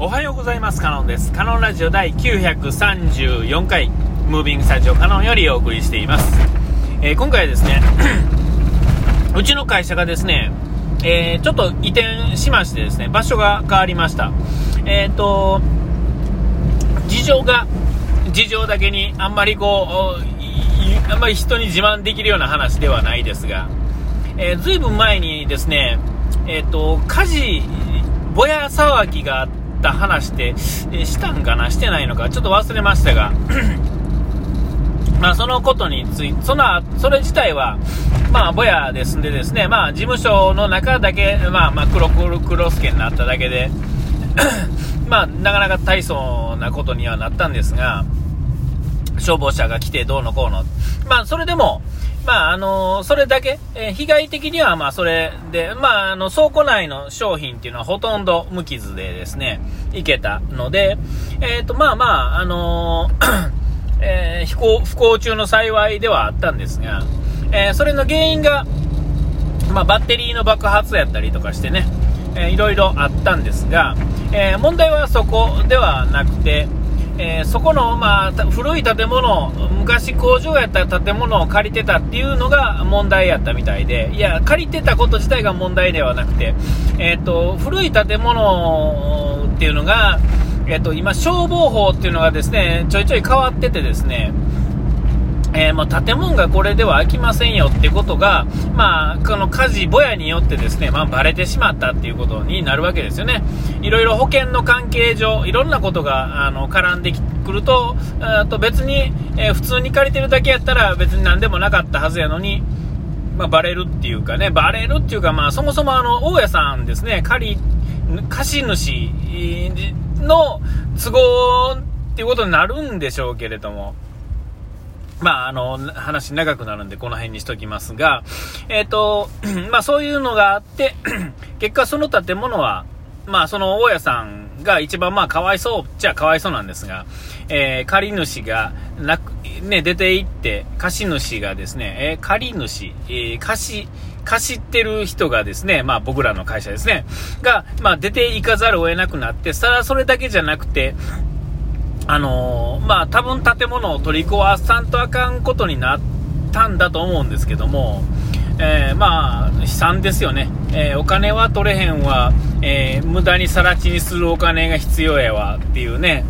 おはようございます。カノンです。カノンラジオ第934回ムービングスタジオカノンよりお送りしています、えー、今回はですね うちの会社がですね、えー、ちょっと移転しましてですね場所が変わりました。えっ、ー、と事情が事情だけにあんまりこうあんまり人に自慢できるような話ではないですが、えー、ずいぶん前にですねえっ、と火事ぼや騒ぎがあった話って、えしたんかな？してないのか？ちょっと忘れましたが。まあそのことについて、その、それ自体は、まあ、ぼやですんでですね、まあ、事務所の中だけ、まあ、まあ、黒黒黒助になっただけで まあ、なかなか大層なことにはなったんですが、消防車が来てどうのこうの。まあ、それでも、まあ、あのそれだけ、えー、被害的には、まあ、それで、まあ、あの、倉庫内の商品っていうのはほとんど無傷でですね、いけたので、えっ、ー、と、まあまあ、あの えー、不幸、不幸中の幸いではあったんですが、えそれの原因が、まあ、バッテリーの爆発やったりとかしてね、えー、いろいろあったんですが、え問題はそこではなくて、えー、そこの、まあ、古い建物、昔工場やった建物を借りてたっていうのが問題やったみたいで、いや、借りてたこと自体が問題ではなくて、えっ、ー、と、古い建物っていうのが、えっ、ー、と、今、消防法っていうのがですね、ちょいちょい変わっててですね、えー、まあ、建物がこれでは開きませんよってことが、まあ、この火事、ぼやによってですね、まあ、バレてしまったっていうことになるわけですよね。いろいろ保険の関係上、いろんなことが、あの、絡んでくると、あと別に、えー、普通に借りてるだけやったら別に何でもなかったはずやのに、まあ、バレるっていうかね、バレるっていうか、まあ、そもそもあの、大家さんですね、借り、貸主の都合っていうことになるんでしょうけれども、まあ、あの、話長くなるんで、この辺にしときますが、えっ、ー、と、まあ、そういうのがあって、結果その建物は、まあ、その大家さんが一番まあ、かわいそうっちゃかわいそうなんですが、えー、借り主がなく、ね、出て行って、貸主がですね、えー、借り主、えー、貸し、貸してる人がですね、まあ僕らの会社ですね、が、まあ出て行かざるを得なくなって、さらそれだけじゃなくて、あのー、まあ、多分建物を取り壊さんとあかんことになったんだと思うんですけども、えー、まあ、悲惨ですよね。えー、お金は取れへんわ、え無駄に更地にするお金が必要やわっていうね、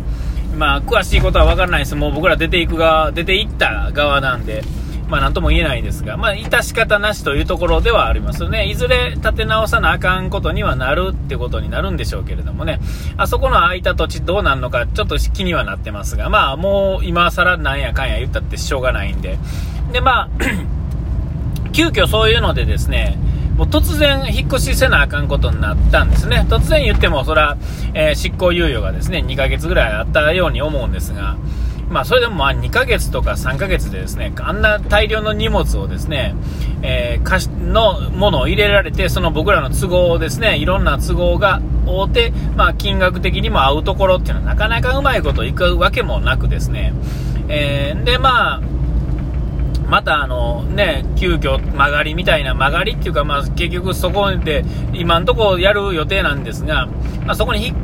まあ、詳しいことは分からないです。もう僕ら出ていく側、出て行った側なんで、まあ、なんとも言えないですが、まあ、致し方なしというところではありますよね。いずれ建て直さなあかんことにはなるってことになるんでしょうけれどもね。あそこの空いた土地どうなるのか、ちょっと気にはなってますが、まあ、もう今更なんやかんや言ったってしょうがないんで。で、まあ、急遽そういうのでですね、もう突然引っ越しせなあかんことになったんですね。突然言っても、それは、えー、執行猶予がですね、2ヶ月ぐらいあったように思うんですが、まあ、それでもまあ2ヶ月とか3ヶ月でですね、あんな大量の荷物をですね、えー、のものを入れられて、その僕らの都合をですね、いろんな都合が合うて、まあ、金額的にも合うところっていうのはなかなかうまいこといくわけもなくですね、えー、で、まあ、またあのね、急遽曲がりみたいな曲がりっていうか、まあ結局そこで今んとこやる予定なんですが、まあそこに引っ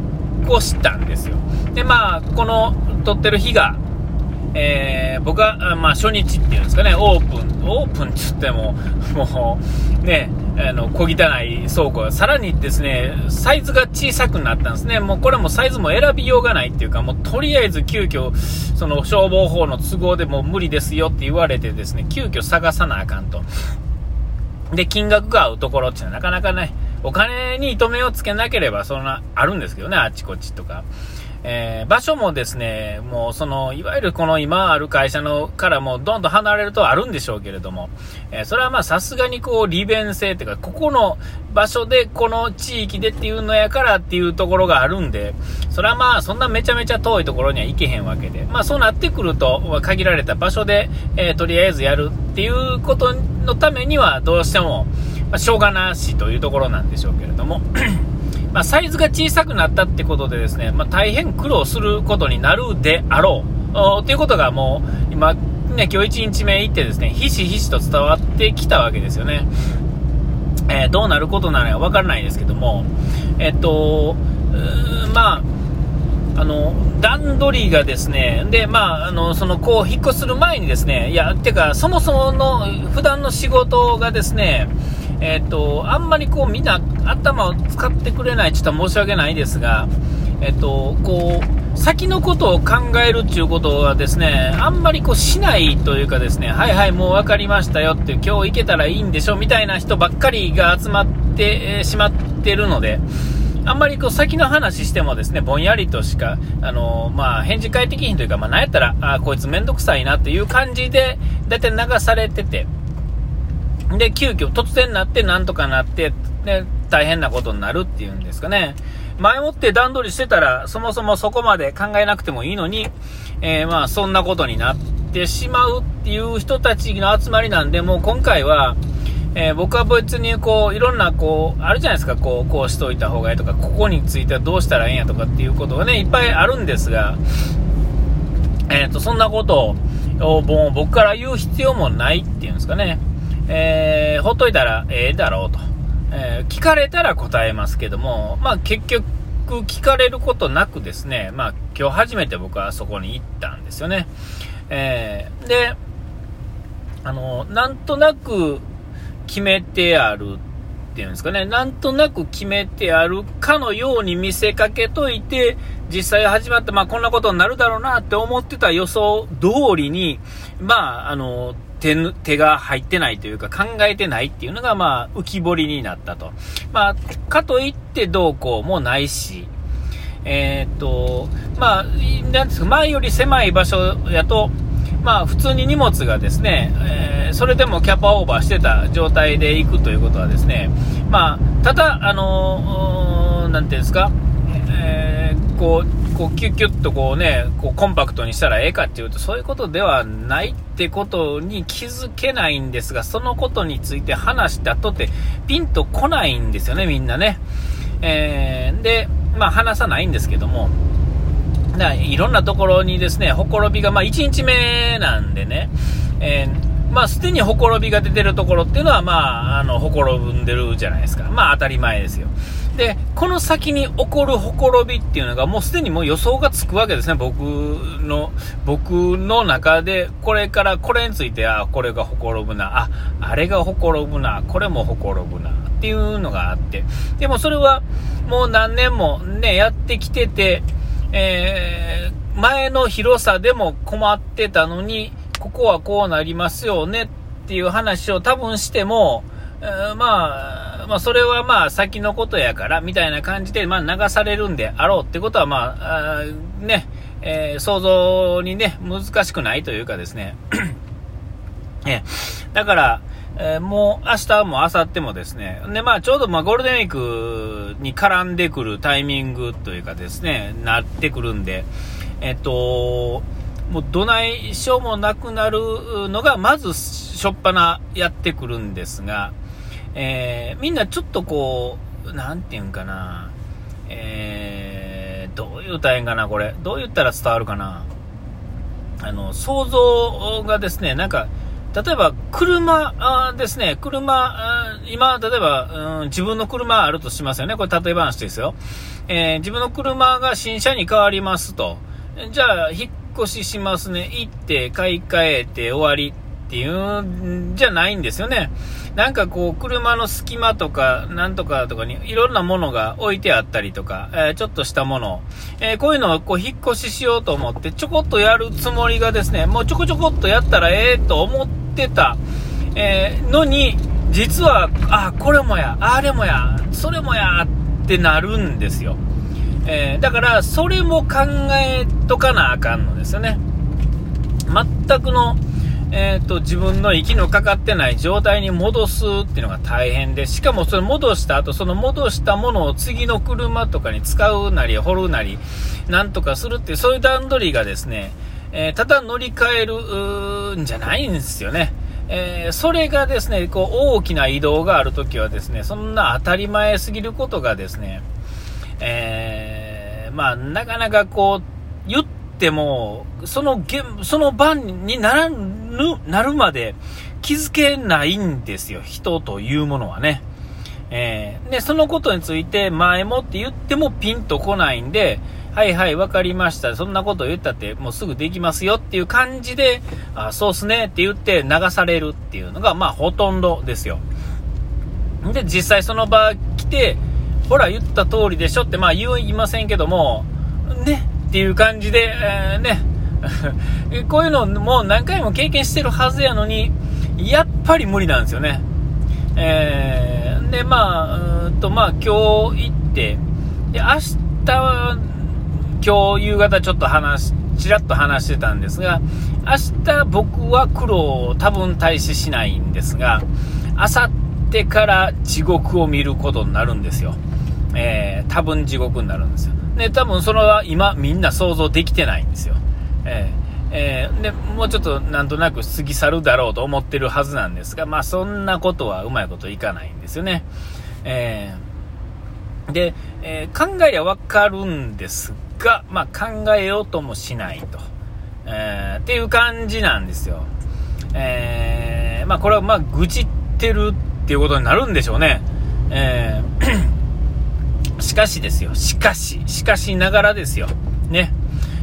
越したんですよ。で、まあこの撮ってる日が、えー、僕は、まあ、初日っていうんですかね、オープン、オープンって言っても、もう、ね、あの、小汚い倉庫、さらにですね、サイズが小さくなったんですね。もうこれもサイズも選びようがないっていうか、もうとりあえず急遽、その消防法の都合でも無理ですよって言われてですね、急遽探さなあかんと。で、金額が合うところっていうのはなかなかね、お金に糸目をつけなければそんな、あるんですけどね、あっちこっちとか。えー、場所もですね、もうその、いわゆるこの今ある会社のからもどんどん離れるとあるんでしょうけれども、えー、それはまあさすがにこう利便性っていうか、ここの場所でこの地域でっていうのやからっていうところがあるんで、それはまあそんなめちゃめちゃ遠いところには行けへんわけで、まあそうなってくると、限られた場所で、えー、とりあえずやるっていうことのためにはどうしても、まあ、しょうがなしというところなんでしょうけれども、まあ、サイズが小さくなったってことでですね、まあ、大変苦労することになるであろうということがもう今、ね、今日1日目行ってですねひしひしと伝わってきたわけですよね。えー、どうなることならわからないですけども、えっと、まあ、あの、段取りがですね、で、まあ、あの、その、こう、引っ越しする前にですね、いや、てか、そもそもの、普段の仕事がですね、えっ、ー、と、あんまりこう、みんな頭を使ってくれないちょっと申し訳ないですが、えっ、ー、と、こう、先のことを考えるっていうことはですね、あんまりこうしないというかですね、はいはい、もう分かりましたよって、今日行けたらいいんでしょみたいな人ばっかりが集まってしまってるので、あんまりこう先の話してもですね、ぼんやりとしか、あのまあ、返事返ってきひんというか、まあ、なんやったら、あこいつめんどくさいなっていう感じで、だいたい流されてて、で、急遽突然なってなんとかなって、で、大変なことになるっていうんですかね。前もって段取りしてたら、そもそもそこまで考えなくてもいいのに、えー、まあ、そんなことになってしまうっていう人たちの集まりなんで、もう今回は、えー、僕は別にこういろんなこうあるじゃないですかこうこうしといた方がいいとかここについてはどうしたらええんやとかっていうことがねいっぱいあるんですが、えーと、そんなことをもう僕から言う必要もないっていうんですかね、えー、ほっといたらええだろうと、えー、聞かれたら答えますけども、まあ、結局聞かれることなくですね、まあ、今日初めて僕はそこに行ったんですよね。えー、で、あの、なんとなく、決めてあるっていうんですかね、なんとなく決めてあるかのように見せかけといて、実際始まって、まあこんなことになるだろうなって思ってた予想通りに、まあ、あの、手手が入ってないというか考えてないっていうのが、まあ、浮き彫りになったと。まあ、かといってどうこうもないし、えー、っと、まあ、なんですか、前より狭い場所やと、まあ、普通に荷物がですね、えー、それでもキャパオーバーしてた状態で行くということはですね、まあ、ただ、あのー、なんていうんですか、えー、こう、こうキュッキュッとこうね、こうコンパクトにしたらええかっていうと、そういうことではないってことに気づけないんですが、そのことについて話したとて、ピンとこないんですよね、みんなね。えー、で、まあ話さないんですけども、いろんなところにですね、ほころびが、まあ、1日目なんでね、えー、まあ、すでにほころびが出てるところっていうのは、まあ、あの、ほころんでるじゃないですか。まあ、当たり前ですよ。で、この先に起こるほころびっていうのが、もうすでにもう予想がつくわけですね、僕の、僕の中で、これからこれについて、あ、これがほころぶな、あ、あれがほころぶな、これもほころぶな、っていうのがあって、でもそれは、もう何年もね、やってきてて、えー、前の広さでも困ってたのに、ここはこうなりますよねっていう話を多分しても、えー、まあ、まあ、それはまあ先のことやから、みたいな感じで、まあ流されるんであろうってことはまあ、あね、えー、想像にね、難しくないというかですね。えだから、えー、もう明日も明後日もですね、で、まあちょうどまあゴールデンウィークに絡んでくるタイミングというかですね、なってくるんで、えっと、もうどないしょうもなくなるのが、まずしょっぱなやってくるんですが、えー、みんなちょっとこう、なんていうんかな、えー、どう言うたらええんかな、これ。どう言ったら伝わるかな。あの、想像がですね、なんか、例えば車ですね、車、今、例えば、うん、自分の車あるとしますよね。これ例え話ですよ。えー、自分の車が新車に変わりますと。じゃあ、引っ越ししますね。行って買い替えて終わりっていうんじゃないんですよね。なんかこう、車の隙間とか、なんとかとかにいろんなものが置いてあったりとか、えー、ちょっとしたもの、えー、こういうのをこう、引っ越ししようと思って、ちょこっとやるつもりがですね、もうちょこちょこっとやったらええと思ってた、えー、のに、実は、あ、これもや、あれもや、それもや、ってなるんですよ。えだから、それも考えとかなあかんのですよね。全くの、えーと、自分の息のかかってない状態に戻すっていうのが大変で、しかもそれ戻した後、その戻したものを次の車とかに使うなり、掘るなり、なんとかするっていう、そういう段取りがですね、えー、ただ乗り換えるんじゃないんですよね。えー、それがですね、こう大きな移動があるときはですね、そんな当たり前すぎることがですね、えー、まあ、なかなかこう、言っても、そのその番にならぬ、なるまで気づけないんですよ、人というものはね。えー、で、そのことについて前もって言ってもピンとこないんで、はいはい、わかりました。そんなこと言ったって、もうすぐできますよっていう感じで、あそうっすねって言って流されるっていうのが、まあ、ほとんどですよ。で、実際その場来て、ほら、言った通りでしょって、まあ、言いませんけども、ねっていう感じで、えー、ね、こういうのもう何回も経験してるはずやのに、やっぱり無理なんですよね。えー、で、まあ、うんと、まあ、今日行って、で、明日は、今日夕方ちょっと話、ちらっと話してたんですが、明日僕は苦労を多分大使しないんですが、明後日から地獄を見ることになるんですよ。えー、多分地獄になるんですよ。で、多分それは今みんな想像できてないんですよ。えーえー、で、もうちょっとなんとなく過ぎ去るだろうと思ってるはずなんですが、まあそんなことはうまいこといかないんですよね。えー、で、えー、考えりゃわかるんですが、まあ考えようともしないと。え、っていう感じなんですよ。え、まあこれはまあ愚痴ってるっていうことになるんでしょうね。えー、しかしですよ。しかし、しかしながらですよ。ね。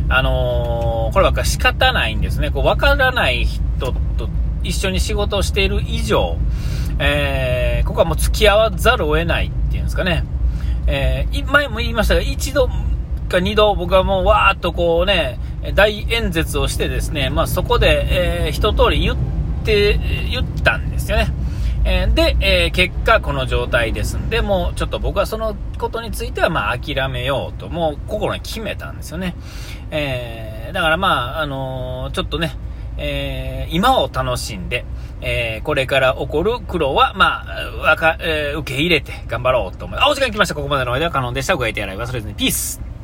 あのー、これは仕方ないんですね。こう、わからない人と一緒に仕事をしている以上、えー、ここはもう付き合わざるを得ないっていうんですかね。えー、前も言いましたが、一度か二度僕はもうわーっとこうね、大演説をしてですね、まあそこで、えー、一通り言って、言ったんですよね。えー、で、えー、結果この状態ですんで、もうちょっと僕はそのことについてはまあ諦めようと、もう心に決めたんですよね。えー、だからまあ、あのちょっとね、え今を楽しんで、えこれから起こる苦労は、まあ、わか、え受け入れて頑張ろうと思います。あ、お時間来ました。ここまでの間は可能でした。ご愛いてやらい忘れずに。ピース